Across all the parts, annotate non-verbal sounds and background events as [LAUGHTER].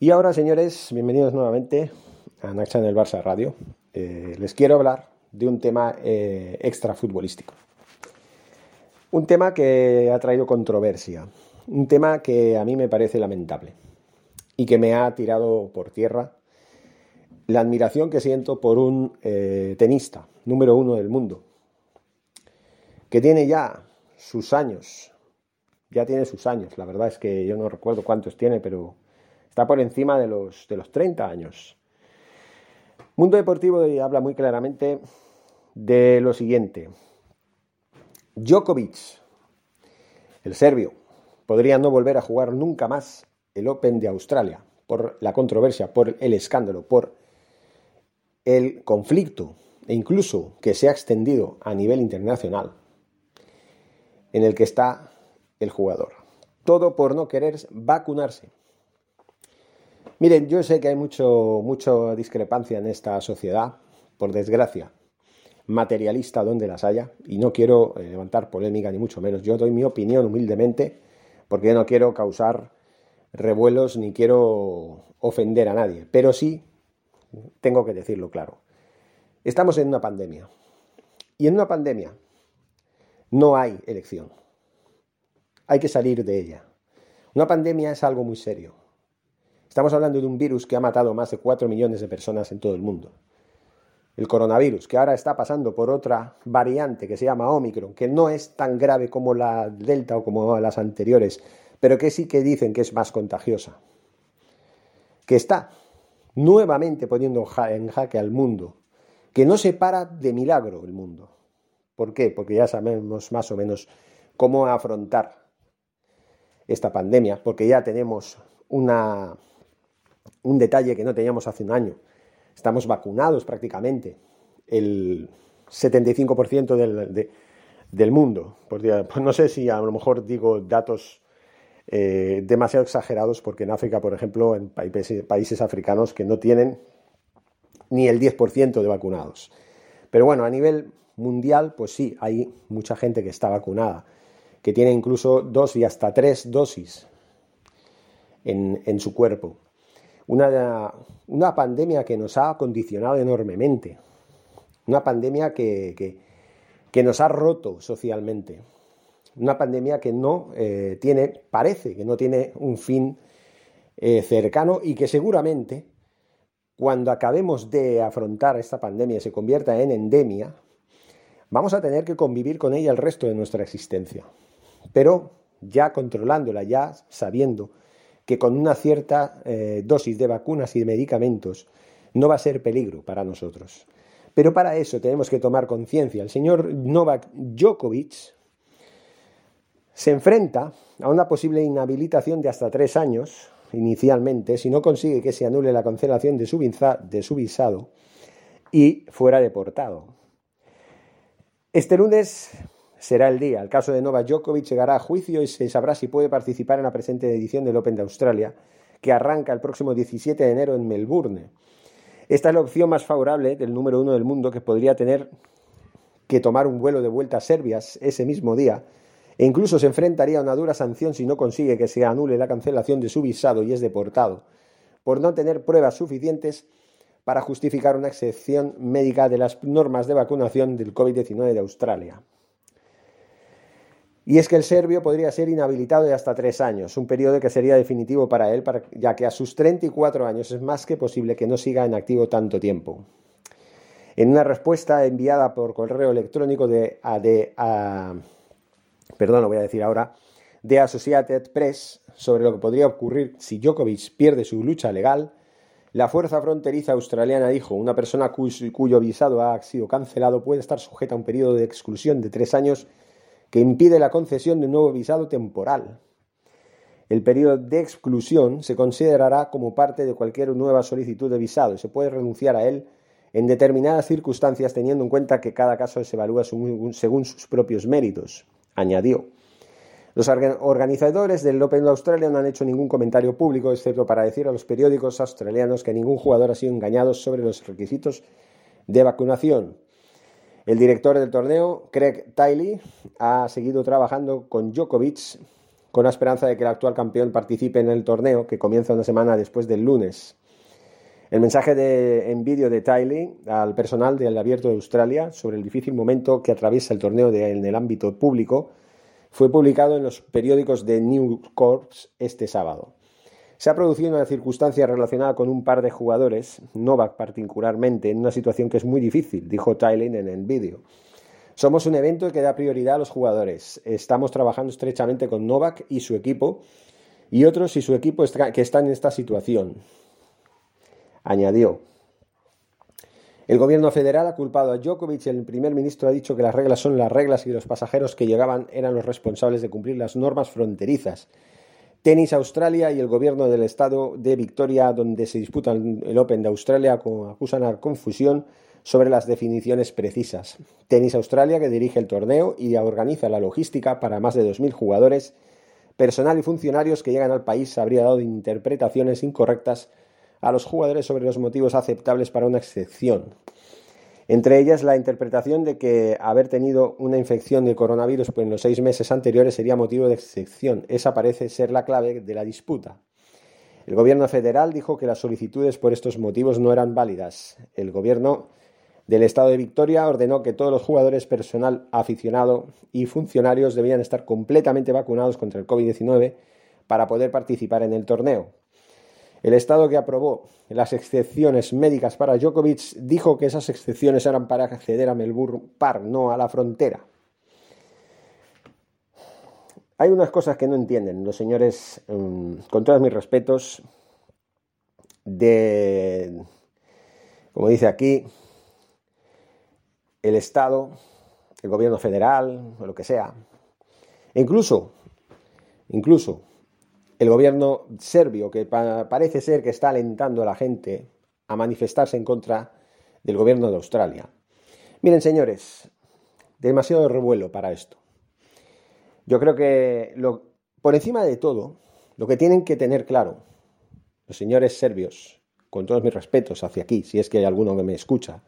Y ahora, señores, bienvenidos nuevamente a Naxa en el Barça Radio. Eh, les quiero hablar de un tema eh, extra futbolístico. Un tema que ha traído controversia. Un tema que a mí me parece lamentable y que me ha tirado por tierra la admiración que siento por un eh, tenista número uno del mundo, que tiene ya sus años, ya tiene sus años, la verdad es que yo no recuerdo cuántos tiene, pero Está por encima de los, de los 30 años. Mundo Deportivo habla muy claramente de lo siguiente. Djokovic, el serbio, podría no volver a jugar nunca más el Open de Australia por la controversia, por el escándalo, por el conflicto e incluso que se ha extendido a nivel internacional en el que está el jugador. Todo por no querer vacunarse. Miren, yo sé que hay mucho, mucha discrepancia en esta sociedad, por desgracia, materialista donde las haya, y no quiero eh, levantar polémica ni mucho menos. Yo doy mi opinión humildemente, porque no quiero causar revuelos ni quiero ofender a nadie, pero sí tengo que decirlo claro. Estamos en una pandemia, y en una pandemia no hay elección. Hay que salir de ella. Una pandemia es algo muy serio Estamos hablando de un virus que ha matado más de 4 millones de personas en todo el mundo. El coronavirus, que ahora está pasando por otra variante que se llama Omicron, que no es tan grave como la Delta o como las anteriores, pero que sí que dicen que es más contagiosa. Que está nuevamente poniendo en jaque al mundo, que no se para de milagro el mundo. ¿Por qué? Porque ya sabemos más o menos cómo afrontar esta pandemia, porque ya tenemos una un detalle que no teníamos hace un año. Estamos vacunados prácticamente. El 75% del, del mundo. Pues, no sé si a lo mejor digo datos eh, demasiado exagerados, porque en África, por ejemplo, en países, países africanos que no tienen ni el 10% de vacunados. Pero bueno, a nivel mundial, pues sí, hay mucha gente que está vacunada, que tiene incluso dos y hasta tres dosis en, en su cuerpo una, una pandemia que nos ha condicionado enormemente, una pandemia que, que, nos ha roto socialmente, una pandemia que no eh, tiene, parece que no tiene un fin eh, cercano y que seguramente cuando acabemos de afrontar esta pandemia y se convierta en endemia, vamos a tener que convivir con ella el resto de nuestra existencia. Pero ya controlándola, ya sabiendo que con una cierta eh, dosis de vacunas y de medicamentos no va a ser peligro para nosotros. Pero para eso tenemos que tomar conciencia. El señor Novak Djokovic se enfrenta a una posible inhabilitación de hasta tres años, inicialmente, si no consigue que se anule la cancelación de su, de su visado y fuera deportado. Este lunes será el día. El caso de Novak Djokovic llegará a juicio y se sabrá si puede participar en la presente edición del Open de Australia, que arranca el próximo 17 de enero en Melbourne. Esta es la opción más favorable del número uno del mundo que podría tener que tomar un vuelo de vuelta a Serbia ese mismo día e incluso se enfrentaría a una dura sanción si no consigue que se anule la cancelación de su visado y es deportado, por no tener pruebas suficientes para justificar una excepción médica de las normas de vacunación del COVID-19 de Australia. Y es que el serbio podría ser inhabilitado de hasta tres años, un periodo que sería definitivo para él, ya que a sus 34 años es más que posible que no siga en activo tanto tiempo. En una respuesta enviada por correo electrónico de, a, perdón, lo voy a decir ahora, de Associated Press sobre lo que podría ocurrir si Djokovic pierde su lucha legal, la fuerza fronteriza australiana dijo, una persona cuyo visado ha sido cancelado puede estar sujeta a un periodo de exclusión de tres años que impide la concesión de un nuevo visado temporal. El periodo de exclusión se considerará como parte de cualquier nueva solicitud de visado y se puede renunciar a él en determinadas circunstancias teniendo en cuenta que cada caso se evalúa según sus propios méritos, añadió. Los organizadores del Open de Australia no han hecho ningún comentario público, excepto para decir a los periódicos australianos que ningún jugador ha sido engañado sobre los requisitos de vacunación. El director del torneo, Craig Tiley, ha seguido trabajando con Djokovic con la esperanza de que el actual campeón participe en el torneo que comienza una semana después del lunes. El mensaje de, en vídeo de Tiley al personal del Abierto de Australia sobre el difícil momento que atraviesa el torneo en el ámbito público fue publicado en los periódicos de New Corps este sábado. Se ha producido una circunstancia relacionada con un par de jugadores, Novak particularmente, en una situación que es muy difícil, dijo Tiley en el vídeo. Somos un evento que da prioridad a los jugadores. Estamos trabajando estrechamente con Novak y su equipo y otros y su equipo que están en esta situación. Añadió, el gobierno federal ha culpado a Djokovic y el primer ministro ha dicho que las reglas son las reglas y los pasajeros que llegaban eran los responsables de cumplir las normas fronterizas. Tenis Australia y el gobierno del estado de Victoria, donde se disputa el Open de Australia, acusan a confusión sobre las definiciones precisas. Tenis Australia, que dirige el torneo y organiza la logística para más de 2.000 jugadores, personal y funcionarios que llegan al país, habría dado interpretaciones incorrectas a los jugadores sobre los motivos aceptables para una excepción. Entre ellas la interpretación de que haber tenido una infección de coronavirus en los seis meses anteriores sería motivo de excepción. Esa parece ser la clave de la disputa. El gobierno federal dijo que las solicitudes por estos motivos no eran válidas. El gobierno del estado de Victoria ordenó que todos los jugadores, personal aficionado y funcionarios debían estar completamente vacunados contra el COVID-19 para poder participar en el torneo. El Estado que aprobó las excepciones médicas para Djokovic dijo que esas excepciones eran para acceder a Melbourne Park, no a la frontera. Hay unas cosas que no entienden los señores, mm, con todos mis respetos, de, como dice aquí, el Estado, el gobierno federal, o lo que sea. E incluso, incluso el gobierno serbio, que parece ser que está alentando a la gente a manifestarse en contra del gobierno de Australia. Miren, señores, demasiado revuelo para esto. Yo creo que por encima de todo, lo que tienen que tener claro los señores serbios, con todos mis respetos hacia aquí, si es que hay alguno que me escucha,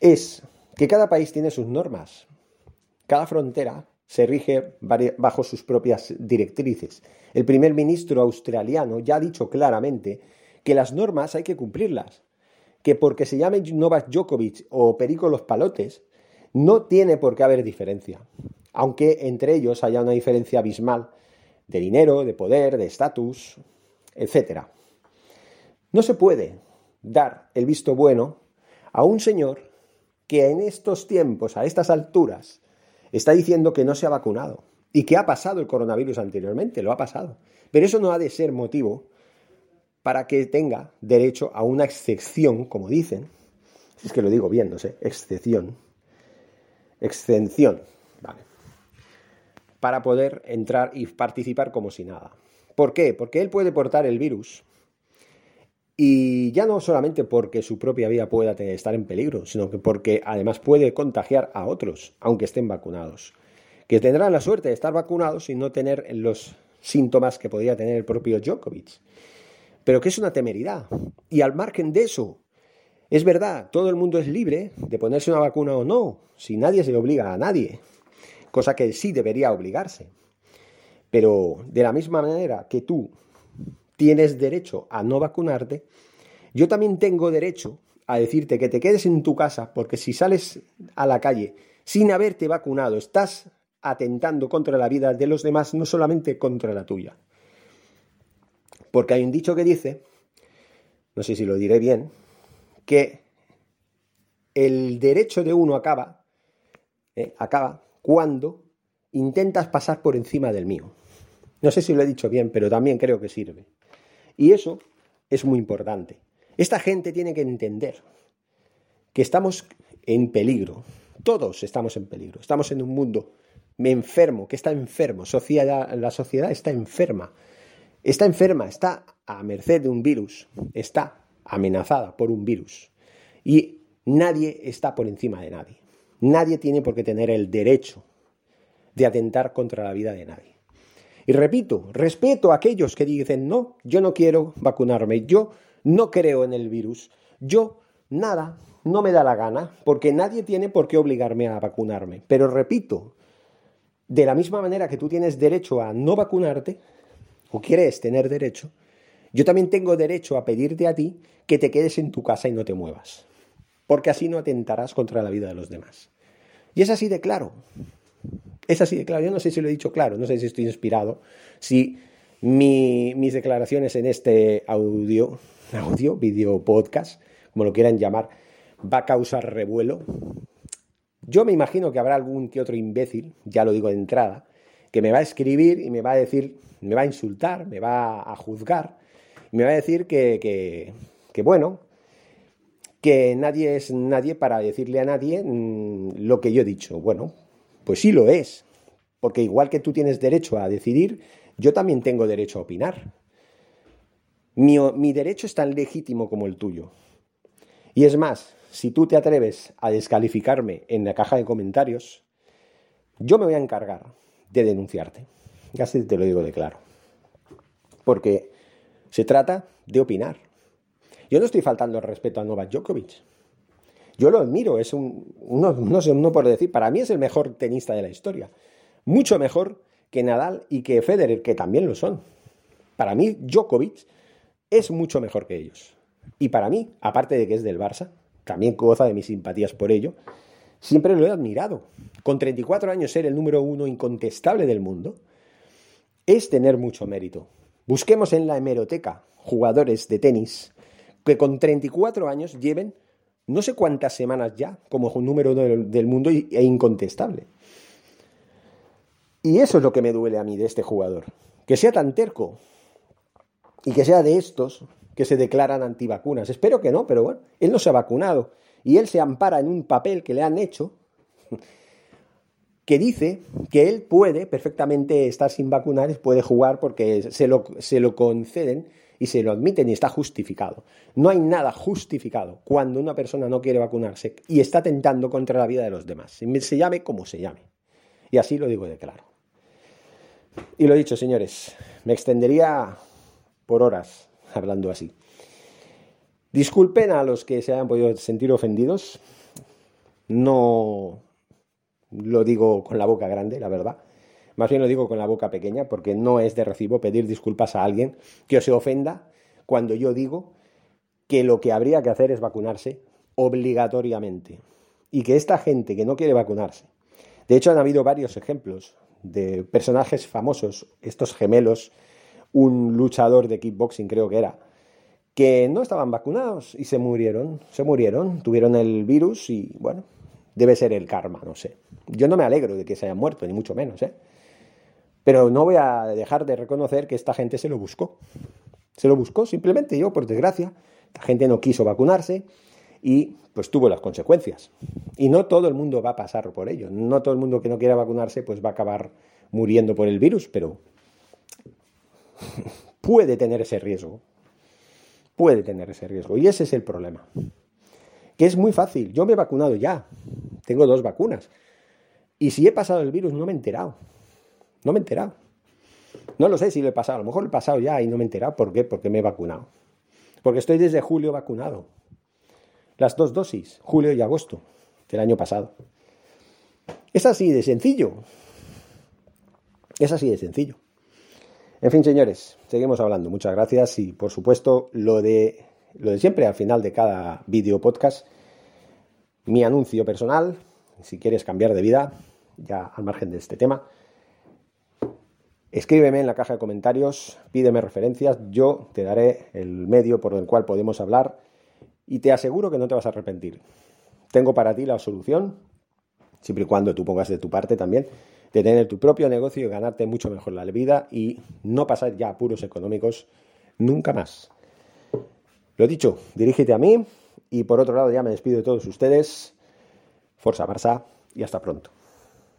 es que cada país tiene sus normas. Cada frontera se rige bajo sus propias directrices. El primer ministro australiano ya ha dicho claramente que las normas hay que cumplirlas, que porque se llame Novak Djokovic o Perico los Palotes, no tiene por qué haber diferencia, aunque entre ellos haya una diferencia abismal de dinero, de poder, de estatus, etc. No se puede dar el visto bueno a un señor que en estos tiempos, a estas alturas, está diciendo que no se ha vacunado y que ha pasado el coronavirus anteriormente, lo ha pasado. Pero eso no ha de ser motivo para que tenga derecho a una excepción, como dicen, si es que lo digo bien, no sé, excepción, vale, para poder entrar y participar como si nada. ¿Por qué? Porque él puede portar el virus y ya no solamente porque su propia vida pueda estar en peligro, sino que porque además puede contagiar a otros, aunque estén vacunados. Que tendrán la suerte de estar vacunados y no tener los síntomas que podría tener el propio Djokovic. Pero que es una temeridad. Y al margen de eso, es verdad, todo el mundo es libre de ponerse una vacuna o no, si nadie se le obliga a nadie, cosa que sí debería obligarse. Pero de la misma manera que tú tienes derecho a no vacunarte, yo también tengo derecho a decirte que te quedes en tu casa porque si sales a la calle sin haberte vacunado, estás atentando contra la vida de los demás, no solamente contra la tuya. Porque hay un dicho que dice, no sé si lo diré bien, que el derecho de uno acaba, eh, acaba cuando intentas pasar por encima del mío. No sé si lo he dicho bien, pero también creo que sirve. Y eso es muy importante. Esta gente tiene que entender que estamos en peligro. Todos estamos en peligro. Estamos en un mundo enfermo, que está enfermo. la sociedad está enferma. Está enferma, está a merced de un virus. Está amenazada por un virus. Y nadie está por encima de nadie. Nadie tiene por qué tener el derecho de atentar contra la vida de nadie. Y repito, respeto a aquellos que dicen, no, yo no quiero vacunarme, yo no creo en el virus, yo nada, no me da la gana, porque nadie tiene por qué obligarme a vacunarme. Pero repito, de la misma manera que tú tienes derecho a no vacunarte, o quieres tener derecho, yo también tengo derecho a pedirte a ti que te quedes en tu casa y no te muevas, porque así no atentarás contra la vida de los demás. Y es así de claro. Es así claro. Yo no sé si lo he dicho claro, no sé si estoy inspirado, si mis declaraciones en este audio, [LAUGHS] audio, video, podcast, como lo quieran llamar, va a causar revuelo. Yo me imagino que habrá algún que otro imbécil, ya lo digo de entrada, que me va a escribir y me va a decir, me va a insultar, me va a juzgar, me va a decir que bueno, que nadie es nadie para decirle a nadie mm, lo que yo he dicho. Bueno, pues sí lo es, porque igual que tú tienes derecho a decidir, yo también tengo derecho a opinar. Mi, mi, derecho es tan legítimo como el tuyo. Y es más, si tú te atreves a descalificarme en la caja de comentarios, yo me voy a encargar de denunciarte. Ya se te lo digo de claro. Porque se trata de opinar. Yo no estoy faltando el respeto a Novak Djokovic. Yo lo admiro, es un, no sé, no por decir, para mí es el mejor tenista de la historia. Mucho mejor que Nadal y que Federer, que también lo son. Para mí, Djokovic es mucho mejor que ellos. Y para mí, aparte de que es del Barça, también goza de mis simpatías por ello, siempre lo he admirado. Con 34 años ser el número uno incontestable del mundo es tener mucho mérito. Busquemos en la hemeroteca jugadores de tenis que con 34 años lleven no sé cuántas semanas ya como número uno del mundo e incontestable. Y eso es lo que me duele a mí de este jugador. Que sea tan terco y que sea de estos que se declaran antivacunas. Espero que no, pero bueno, él no se ha vacunado y él se ampara en un papel que le han hecho que dice que él puede perfectamente estar sin vacunar, puede jugar porque se lo, se lo conceden y se lo admiten y está justificado. No hay nada justificado cuando una persona no quiere vacunarse y está tentando contra la vida de los demás, se llame como se llame. Y así lo digo de claro. Y lo dicho, señores, me extendería por horas hablando así. Disculpen a los que se hayan podido sentir ofendidos. No lo digo con la boca grande, la verdad. Más bien lo digo con la boca pequeña porque no es de recibo pedir disculpas a alguien que se ofenda cuando yo digo que lo que habría que hacer es vacunarse obligatoriamente. Y que esta gente que no quiere vacunarse, de hecho han habido varios ejemplos de personajes famosos, estos gemelos, un luchador de kickboxing creo que era, que no estaban vacunados y se murieron, se murieron, tuvieron el virus y bueno, debe ser el karma, no sé. Yo no me alegro de que se hayan muerto, ni mucho menos, ¿eh? Pero no voy a dejar de reconocer que esta gente se lo buscó. Se lo buscó simplemente yo, por desgracia. La gente no quiso vacunarse y pues tuvo las consecuencias. Y no todo el mundo va a pasar por ello. No todo el mundo que no quiera vacunarse pues va a acabar muriendo por el virus, pero [LAUGHS] puede tener ese riesgo. Puede tener ese riesgo. Y ese es el problema. Que es muy fácil. Yo me he vacunado ya. Tengo dos vacunas. Y si he pasado el virus no me he enterado. No me he enterado. No lo sé si lo he pasado. A lo mejor lo he pasado ya y no me he enterado. ¿Por qué? Porque me he vacunado. Porque estoy desde julio vacunado. Las dos dosis, julio y agosto del año pasado. Es así de sencillo. Es así de sencillo. En fin, señores, seguimos hablando. Muchas gracias y, por supuesto, lo de, lo de siempre al final de cada vídeo podcast, mi anuncio personal, si quieres cambiar de vida, ya al margen de este tema. Escríbeme en la caja de comentarios, pídeme referencias, yo te daré el medio por el cual podemos hablar y te aseguro que no te vas a arrepentir. Tengo para ti la solución, siempre y cuando tú pongas de tu parte también, de tener tu propio negocio y ganarte mucho mejor la vida y no pasar ya apuros económicos nunca más. Lo dicho, dirígete a mí y por otro lado ya me despido de todos ustedes. Forza Barça y hasta pronto.